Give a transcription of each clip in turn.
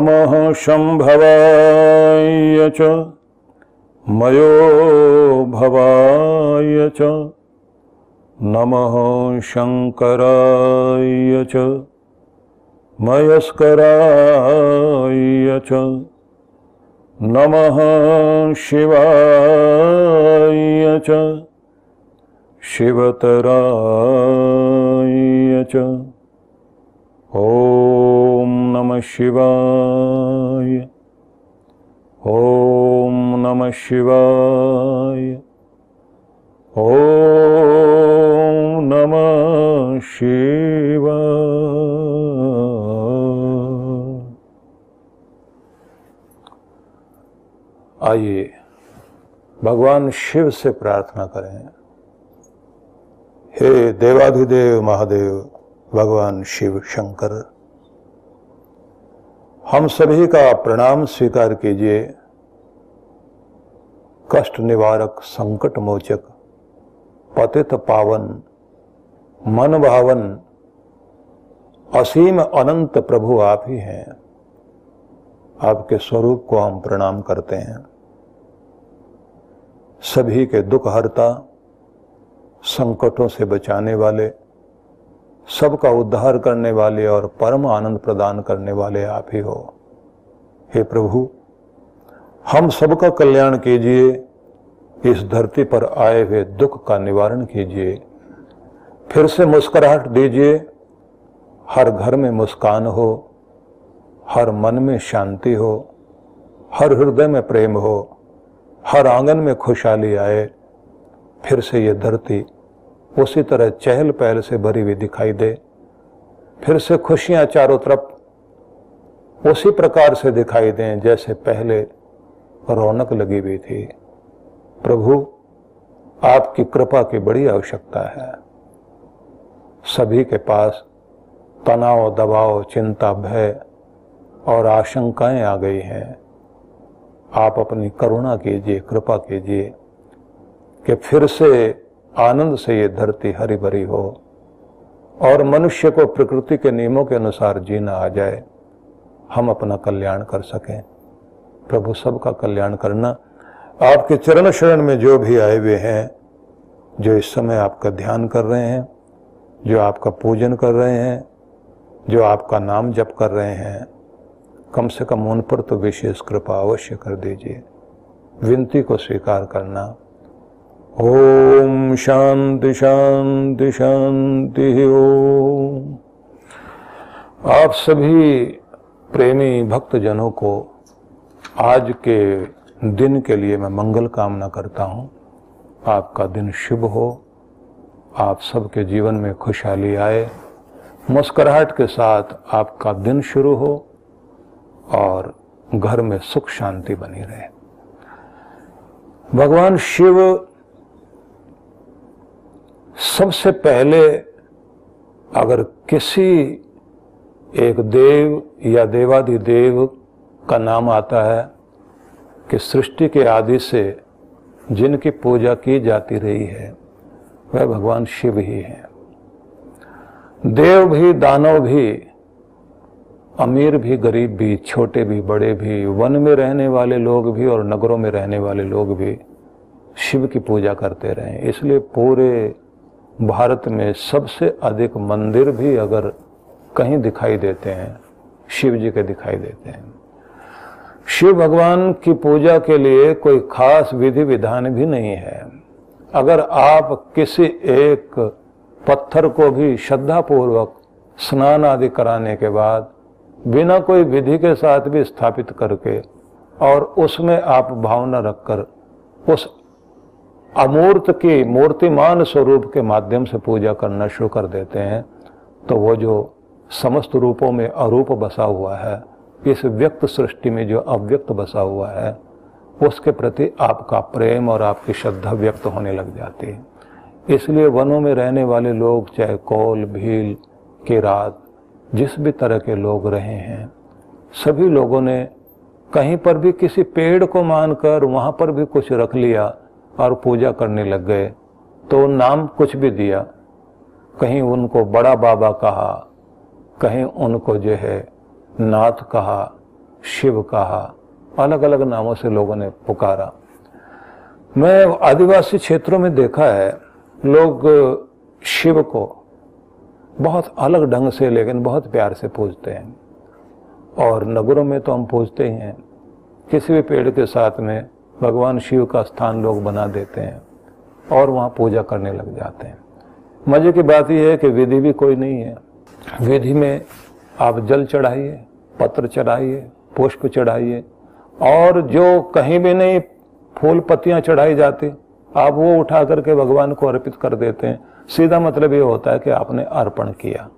नमः शम्भवाय च। मयो भवाय च। नमः शङ्कराय च। मयस्कराय च। नमः शिवाय च। शिवतराय च। ॐ शिवाय। ॐ नमः शिवाय। ॐ नमः शिवाय। आइए, भगवान शिव से प्रार्थना करें। हे देवाधिदेव, महादेव, भगवान शिव शंकर। हम सभी का प्रणाम स्वीकार कीजिए। कष्ट निवारक, संकट मोचक, पतित पावन, मन भावन, असीम अनंत प्रभु आप ही हैं। आपके स्वरूप को हम प्रणाम करते हैं। सभी के दुख हरता, संकटों से बचाने वाले सबका उद्धार करने वाले और परम आनंद प्रदान करने वाले आप ही हो। हे प्रभु, हम सबका कल्याण कीजिए, इस धरती पर आए हुए दुख का निवारण कीजिए। फिर से मुस्कुराहट दीजिए, हर घर में मुस्कान हो, हर मन में शांति हो, हर हृदय में प्रेम हो, हर आँगन में खुशहाली आए, फिर से ये धरती उसी तरह चहल पहल से भरी हुई दिखाई दे। फिर से खुशियाँ चारों तरफ़ उसी प्रकार से दिखाई दें जैसे पहले रौनक लगी हुई थी। प्रभु, आपकी कृपा की बड़ी आवश्यकता है। सभी के पास तनाव, दबाव, चिंता, भय और आशंकाएँ आ गई हैं। आप अपनी करुणा कीजिए, कृपा कीजिए कि फिर से आनंद से ये धरती हरी भरी हो और मनुष्य को प्रकृति के नियमों के अनुसार जीना आ जाए, हम अपना कल्याण कर सकें। प्रभु, सबका कल्याण करना। आपके चरण शरण में जो भी आए हुए हैं, जो इस समय आपका ध्यान कर रहे हैं, जो आपका पूजन कर रहे हैं, जो आपका नाम जप कर रहे हैं, कम से कम उन पर तो विशेष कृपा अवश्य कर दीजिए। विनती को स्वीकार करना ओम शांति शांति शांति ओम आप सभी प्रेमी भक्तजनों को आज के दिन के लिए मैं मंगल कामना करता हूँ। आपका दिन शुभ हो। आप सबके जीवन में खुशहाली आए। मुस्कुराहट के साथ आपका दिन शुरू हो और घर में सुख शांति बनी रहे। भगवान शिव सबसे पहले अगर किसी एक देव या देवाधिदेव का नाम आता है कि सृष्टि के आदि से जिनकी पूजा की जाती रही है, वह भगवान शिव ही है। देव भी, दानव भी, अमीर भी, गरीब भी, छोटे भी, बड़े भी, वन में रहने वाले लोग भी और नगरों में रहने वाले लोग भी शिव की पूजा करते रहे। इसलिए पूरे भारत में सबसे अधिक मंदिर भी अगर कहीं दिखाई देते हैं, शिव जी के दिखाई देते हैं। शिव भगवान की पूजा के लिए कोई खास विधि विधान भी नहीं है। अगर आप किसी एक पत्थर को भी श्रद्धा पूर्वक स्नान आदि कराने के बाद बिना कोई विधि के साथ भी स्थापित करके और उसमें आप भावना रखकर उस अमूर्त की, मूर्तिमान स्वरूप के माध्यम से पूजा करना शुरू कर देते हैं तो वो जो समस्त रूपों में अरूप बसा हुआ है, इस व्यक्त सृष्टि में जो अव्यक्त बसा हुआ है, उसके प्रति आपका प्रेम और आपकी श्रद्धा व्यक्त होने लग जाती है। इसलिए वनों में रहने वाले लोग, चाहे कौल, भील, किरात, जिस भी तरह के लोग रहे हैं, सभी लोगों ने कहीं पर भी किसी पेड़ को मानकर वहाँ पर भी कुछ रख लिया और पूजा करने लग गए। तो नाम कुछ भी दिया। कहीं उनको बड़ा बाबा कहा, कहीं उनको जो है नाथ कहा, शिव कहा अलग अलग नामों से लोगों ने पुकारा। मैं आदिवासी क्षेत्रों में देखा है, लोग शिव को बहुत अलग ढंग से लेकिन बहुत प्यार से पूजते हैं। और नगरों में तो हम पूजते ही हैं। किसी भी पेड़ के साथ में भगवान शिव का स्थान लोग बना देते हैं और वहाँ पूजा करने लग जाते हैं। मज़े की बात यह है कि विधि भी कोई नहीं है। विधि में आप जल चढ़ाइए, पत्र चढ़ाइए, पुष्प चढ़ाइए और जो कहीं भी नहीं फूल पत्तियाँ चढ़ाई जाती, आप वो उठा करके भगवान को अर्पित कर देते हैं। सीधा मतलब ये होता है कि आपने अर्पण किया,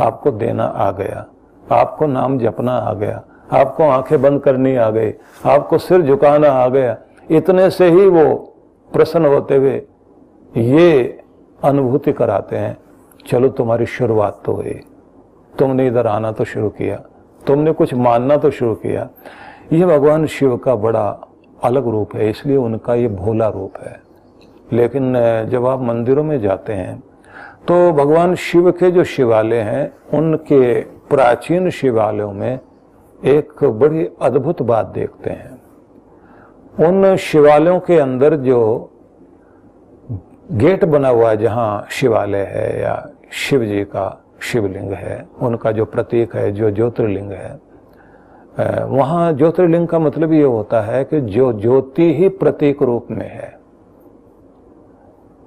आपको देना आ गया, आपको नाम जपना आ गया, आपको आँखें बंद करनी आ गई, आपको सिर झुकाना आ गया इतने से ही वो प्रसन्न होते हुए ये अनुभूति कराते हैं, चलो तुम्हारी शुरुआत तो हुई। तुमने इधर आना तो शुरू किया। तुमने कुछ मानना तो शुरू किया। ये भगवान शिव का बड़ा अलग रूप है, इसलिए उनका ये भोला रूप है। लेकिन, जब आप मंदिरों में जाते हैं तो भगवान शिव के जो शिवालय हैं, उनके प्राचीन शिवालयों में एक बड़ी अद्भुत बात देखते हैं। उन शिवालयों के अंदर जो गेट बना हुआ है, जहाँ शिवालय है या शिव जी का शिवलिंग है, उनका जो प्रतीक है, जो ज्योतिर्लिंग है वहाँ ज्योतिर्लिंग का मतलब ये होता है कि जो ज्योति ही प्रतीक रूप में है।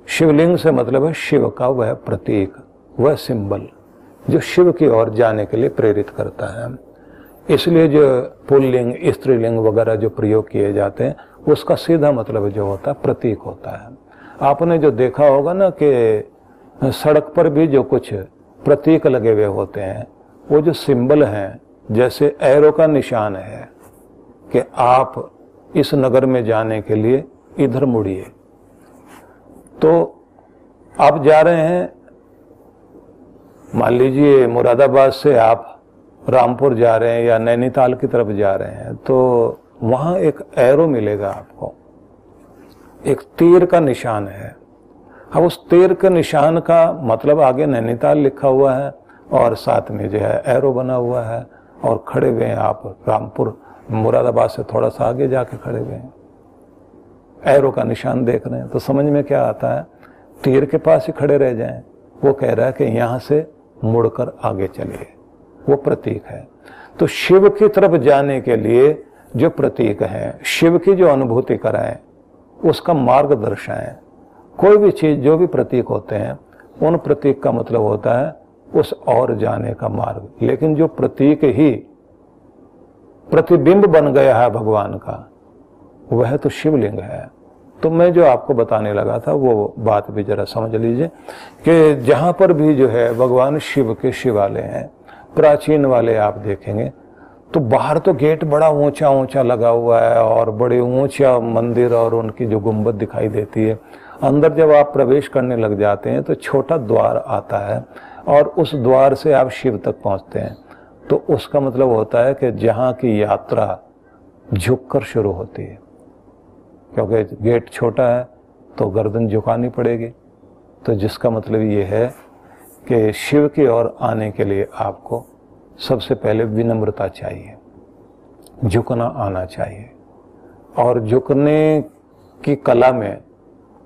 शिवलिंग से मतलब है शिव का वह प्रतीक, वह सिंबल, जो शिव की ओर जाने के लिए प्रेरित करता है। इसलिए जो पुल्लिंग, स्त्रीलिंग वगैरह जो प्रयोग किए जाते हैं, उसका सीधा मतलब जो होता है, प्रतीक होता है। आपने जो देखा होगा ना कि सड़क पर भी जो कुछ प्रतीक लगे हुए होते हैं, वो जो सिंबल हैं, जैसे एरो का निशान है कि आप इस नगर में जाने के लिए इधर मुड़िए। तो आप जा रहे हैं, मान लीजिए मुरादाबाद से आप रामपुर जा रहे हैं या नैनीताल की तरफ़ जा रहे हैं तो वहाँ एक एरो मिलेगा आपको। एक तीर का निशान है। अब उस तीर के निशान का मतलब आगे नैनीताल लिखा हुआ है और साथ में जो है एरो बना हुआ है और खड़े हुए हैं आप रामपुर, मुरादाबाद से थोड़ा सा आगे जाके खड़े हुए हैं। एरो का निशान देख रहे हैं तो समझ में क्या आता है? तीर के पास ही खड़े रह जाएँ। वो कह रहा है कि यहाँ से मुड़कर आगे चलिए। वो प्रतीक है। तो शिव की तरफ़ जाने के लिए जो प्रतीक है, शिव की जो अनुभूति कराएँ, उसका मार्ग दर्शाएँ कोई भी चीज़, जो भी प्रतीक होते हैं, उन प्रतीक का मतलब होता है उस और जाने का मार्ग। लेकिन जो प्रतीक ही प्रतिबिंब बन गया है भगवान का, वह तो शिवलिंग है। तो मैं जो आपको बताने लगा था, वो बात भी जरा समझ लीजिए कि जहाँ पर भी जो है, भगवान शिव के शिवालय हैं प्राचीन वाले आप देखेंगे तो बाहर तो गेट बड़ा ऊँचा ऊँचा लगा हुआ है और बड़े ऊँचा मंदिर और उनकी जो गुंबद दिखाई देती है। अंदर जब आप प्रवेश करने लग जाते हैं तो छोटा द्वार आता है और उस द्वार से आप शिव तक पहुँचते हैं। तो उसका मतलब होता है कि जहाँ की यात्रा झुककर शुरू होती है। क्योंकि गेट छोटा है तो गर्दन झुकानी पड़ेगी। तो जिसका मतलब ये है कि शिव की ओर आने के लिए आपको सबसे पहले विनम्रता चाहिए, झुकना आना चाहिए। और झुकने की कला में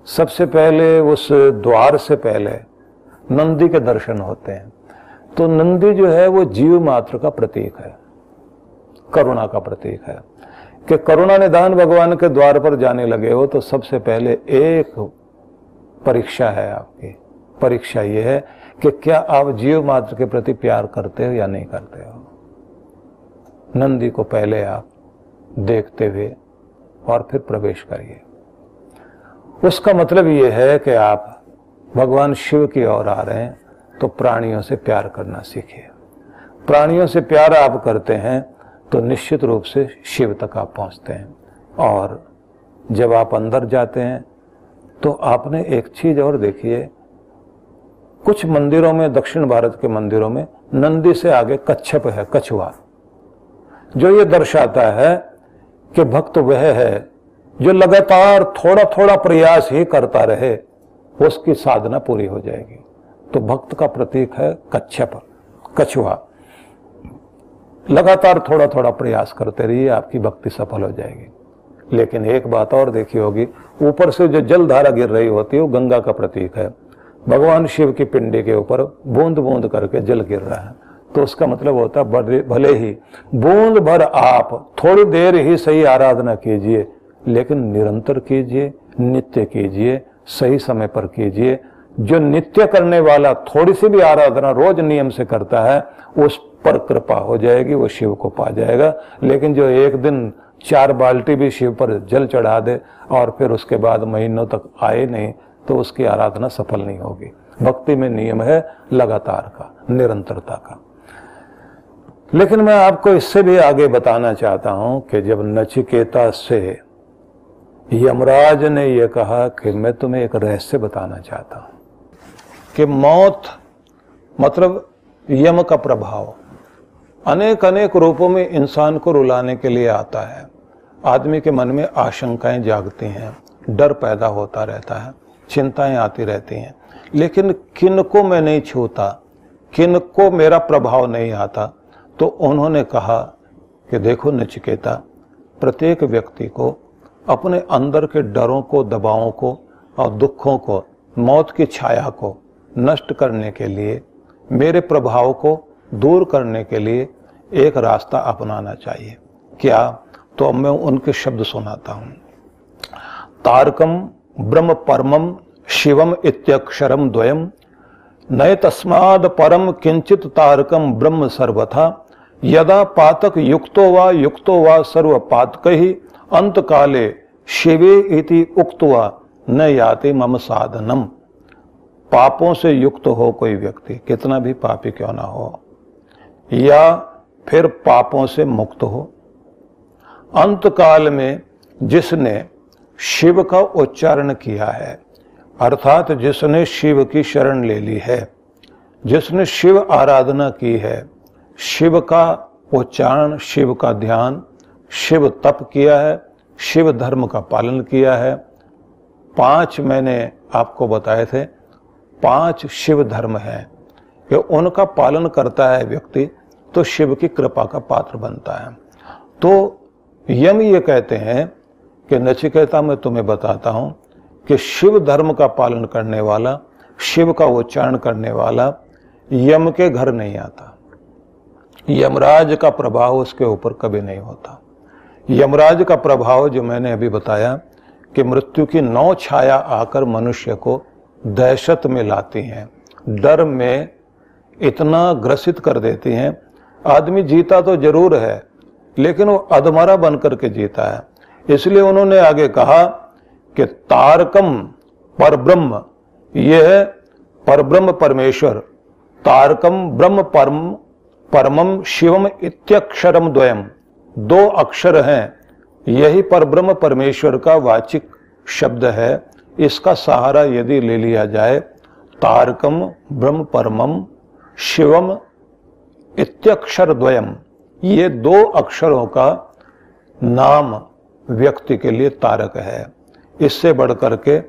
सबसे पहले, उस द्वार से पहले नंदी के दर्शन होते हैं। तो नंदी जो है, वो जीव मात्र का प्रतीक है, करुणा का प्रतीक है। कि करुणा निदान भगवान के द्वार पर जाने लगे हो तो सबसे पहले एक परीक्षा है आपकी। परीक्षा ये है कि क्या आप जीव मात्र के प्रति प्यार करते हो या नहीं करते हो? नंदी को पहले आप देखते हुए और फिर प्रवेश करिए। उसका मतलब यह है कि आप भगवान शिव की ओर आ रहे हैं तो प्राणियों से प्यार करना सीखिए। प्राणियों से प्यार आप करते हैं तो निश्चित रूप से शिव तक आप पहुँचते हैं। और जब आप अंदर जाते हैं तो आपने एक चीज़ और देखिए कुछ मंदिरों में, दक्षिण भारत के मंदिरों में नंदी से आगे कच्छप है, कछुआ। जो ये दर्शाता है कि भक्त वह है जो लगातार थोड़ा थोड़ा प्रयास ही करता रहे, उसकी साधना पूरी हो जाएगी। तो भक्त का प्रतीक है कच्छप, कछुआ। लगातार थोड़ा थोड़ा प्रयास करते रहिए, आपकी भक्ति सफल हो जाएगी। लेकिन एक बात और देखी होगी, ऊपर से जो जल धारा गिर रही होती है, वो गंगा का प्रतीक है। भगवान शिव की पिंडी के ऊपर बूंद बूंद करके जल गिर रहा है। तो उसका मतलब होता है भले ही बूंद भर आप थोड़ी देर ही सही आराधना कीजिए, लेकिन निरंतर कीजिए, नित्य कीजिए, सही समय पर कीजिए। जो नित्य करने वाला थोड़ी सी भी आराधना रोज नियम से करता है, उस पर कृपा हो जाएगी, वो शिव को पा जाएगा। लेकिन जो एक दिन चार बाल्टी भी शिव पर जल चढ़ा दे और फिर उसके बाद महीनों तक आए नहीं तो उसकी आराधना सफल नहीं होगी। भक्ति में नियम है लगातार का, निरंतरता का। लेकिन मैं आपको इससे भी आगे बताना चाहता हूँ कि जब नचिकेता से यमराज ने यह कहा कि मैं तुम्हें एक रहस्य बताना चाहता हूँ कि मौत मतलब यम का प्रभाव अनेक अनेक रूपों में इंसान को रुलाने के लिए आता है। आदमी के मन में आशंकाएँ जागती हैं, डर पैदा होता रहता है। चिंताएँ आती रहती हैं। लेकिन किन को मैं नहीं छूता, किन को मेरा प्रभाव नहीं आता तो उन्होंने कहा कि देखो नचिकेता, प्रत्येक व्यक्ति को, अपने अंदर के डरों को, दबावों को और दुखों को, मौत की छाया को नष्ट करने के लिए, मेरे प्रभाव को दूर करने के लिए एक रास्ता अपनाना चाहिए। क्या? तो अब मैं उनके शब्द सुनाता हूँ। तारकम ब्रह्म परमम शिवम इत्यक्षरम द्वयम नय तस्माद परम किंचित तारकम ब्रह्म सर्वथा, यदा पातक युक्तो वा युक्तो वा सर्व पातक ही अंत काले शिवे इति उक्तवा न याते मम साधनम। पापों से युक्त हो कोई व्यक्ति, कितना भी पापी क्यों ना हो। या फिर पापों से मुक्त हो। अंत काल में जिसने शिव का उच्चारण किया है। अर्थात जिसने शिव की शरण ले ली है, जिसने शिव आराधना की है, शिव का उच्चारण, शिव का ध्यान, शिव तप किया है, शिव धर्म का पालन किया है। पाँच मैंने आपको बताए थे, पाँच शिव धर्म है। कि उनका पालन करता है व्यक्ति तो शिव की कृपा का पात्र बनता है। तो यम ये कहते हैं कि नचिकेता मैं तुम्हें बताता हूँ कि शिव धर्म का पालन करने वाला, शिव का उच्चारण करने वाला यम के घर नहीं आता। यमराज का प्रभाव उसके ऊपर कभी नहीं होता। यमराज का प्रभाव जो मैंने अभी बताया कि मृत्यु की नौ छाया आकर मनुष्य को दहशत में लाती हैं, डर में इतना ग्रसित कर देती हैं। आदमी जीता तो ज़रूर है, लेकिन वो अधमरा बन करके जीता है। इसलिए उन्होंने आगे कहा कि तारकम पर ब्रह्म यह पर ब्रह्म परमेश्वर। तारकम ब्रह्म परम, परमम शिवम इत्यक्षरम द्वयम। दो अक्षर हैं। यही पर ब्रह्म परमेश्वर का वाचिक शब्द है। इसका सहारा यदि ले लिया जाए, तारकम ब्रह्म परमम शिवम इत्यक्षर द्वयम। ये दो अक्षरों का नाम व्यक्ति के लिए तारक है। इससे बढ़कर के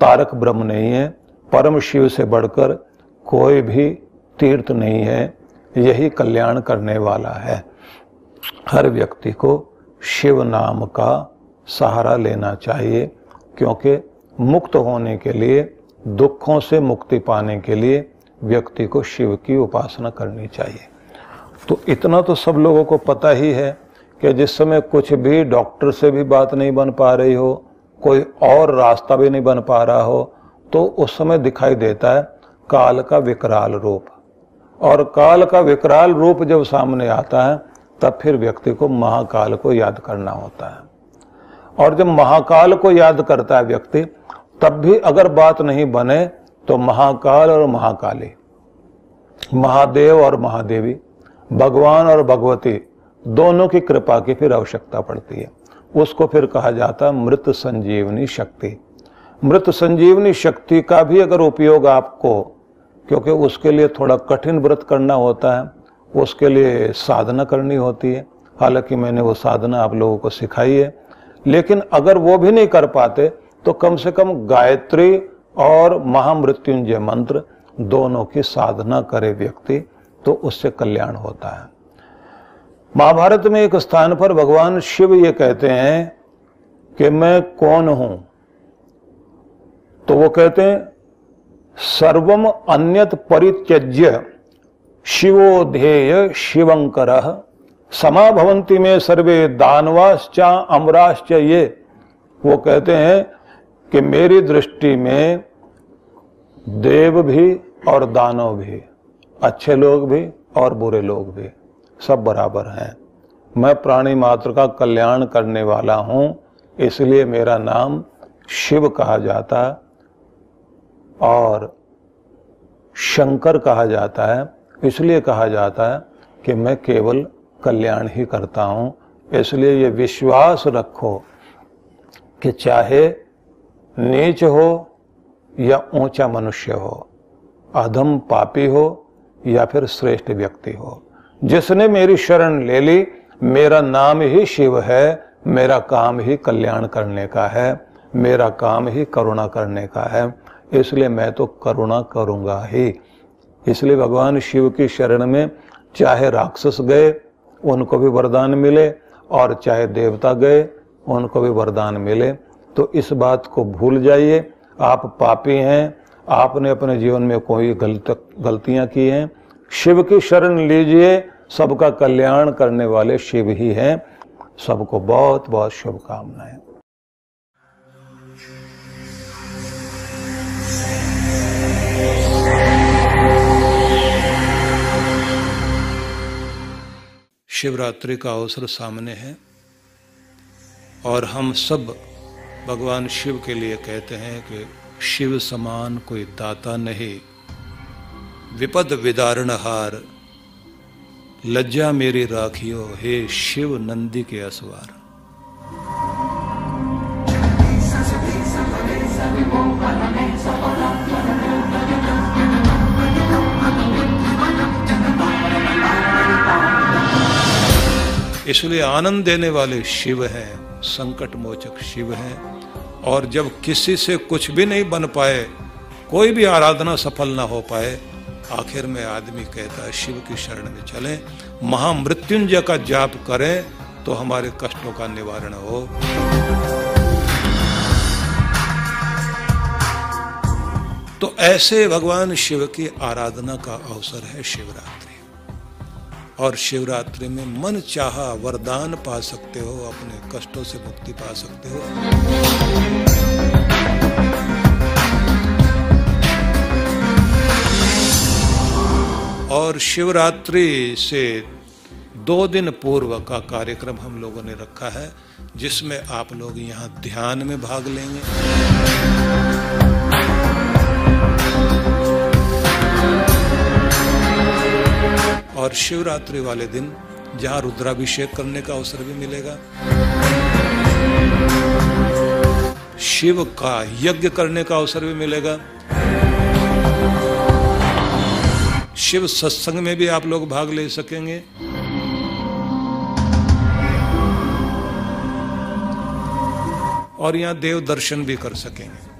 तारक ब्रह्म नहीं है। परम शिव से बढ़कर कोई भी तीर्थ नहीं है। यही कल्याण करने वाला है। हर व्यक्ति को शिव नाम का सहारा लेना चाहिए, क्योंकि मुक्त होने के लिए, दुखों से मुक्ति पाने के लिए व्यक्ति को शिव की उपासना करनी चाहिए। तो इतना तो सब लोगों को पता ही है। कि जिस समय कुछ भी डॉक्टर से भी बात नहीं बन पा रही हो, कोई और रास्ता भी नहीं बन पा रहा हो तो उस समय दिखाई देता है काल का विकराल रूप। और काल का विकराल रूप जब सामने आता है, तब फिर व्यक्ति को महाकाल को याद करना होता है। और जब महाकाल को याद करता है व्यक्ति, तब भी अगर बात नहीं बने तो महाकाल और महाकाली, महादेव और महादेवी, भगवान और भगवती दोनों की कृपा की फिर आवश्यकता पड़ती है। उसको फिर कहा जाता है मृत संजीवनी शक्ति। मृत संजीवनी शक्ति का भी अगर उपयोग आपको, क्योंकि उसके लिए थोड़ा कठिन व्रत करना होता है, उसके लिए साधना करनी होती है। हालाँकि मैंने वो साधना आप लोगों को सिखाई है, लेकिन अगर वो भी नहीं कर पाते तो कम से कम गायत्री और महामृत्युंजय मंत्र दोनों की साधना करे व्यक्ति तो उससे कल्याण होता है। महाभारत में एक स्थान पर भगवान शिव ये कहते हैं कि मैं कौन हूँ? तो वो कहते हैं, सर्वम अन्यत परित्यज्य शिवो शिवोधेय शिवंकर समा भवंती में सर्वे दानवाश्चा अमराश्च ये। वो कहते हैं कि मेरी दृष्टि में देव भी और दानव भी, अच्छे लोग भी और बुरे लोग भी। सब बराबर हैं। मैं प्राणी मात्र का कल्याण करने वाला हूँ, इसलिए मेरा नाम शिव कहा जाता और शंकर कहा जाता है। इसलिए कहा जाता है कि मैं केवल कल्याण ही करता हूँ। इसलिए ये विश्वास रखो कि चाहे नीच हो या ऊँचा मनुष्य हो, अधम पापी हो या फिर श्रेष्ठ व्यक्ति हो। जिसने मेरी शरण ले ली, मेरा नाम ही शिव है, मेरा काम ही कल्याण करने का है, मेरा काम ही करुणा करने का है, इसलिए मैं तो करुणा करूँगा ही। इसलिए भगवान शिव की शरण में चाहे राक्षस गए, उनको भी वरदान मिले, और चाहे देवता गए, उनको भी वरदान मिले। तो इस बात को भूल जाइए, आप पापी हैं, आपने अपने जीवन में कोई गलत गलतियाँ की हैं शिव की शरण लीजिए, सबका कल्याण करने वाले शिव ही हैं। सबको बहुत बहुत शुभकामनाएँ। शिवरात्रि का अवसर सामने है और हम सब भगवान शिव के लिए कहते हैं कि शिव समान कोई दाता नहीं। विपद विदारणहार लज्जा मेरी राखियो, हे शिव नंदी के असवार। इसलिए आनंद देने वाले शिव हैं संकट मोचक शिव हैं, और जब किसी से कुछ भी नहीं बन पाए, कोई भी आराधना सफल ना हो पाए आखिर में आदमी कहता है, शिव की शरण में चले, महामृत्युंजय का जाप करें तो हमारे कष्टों का निवारण हो। तो ऐसे भगवान शिव की आराधना का अवसर है शिवरात्रि। और शिवरात्रि में मन चाहा वरदान पा सकते हो, अपने कष्टों से मुक्ति पा सकते हो। और शिवरात्रि से दो दिन पूर्व का कार्यक्रम हम लोगों ने रखा है, जिसमें आप लोग यहाँ ध्यान में भाग लेंगे। और शिवरात्रि वाले दिन जहाँ रुद्राभिषेक करने का अवसर भी मिलेगा। शिव का यज्ञ करने का अवसर भी मिलेगा। शिव सत्संग में भी आप लोग भाग ले सकेंगे। और यहाँ देव दर्शन भी कर सकेंगे।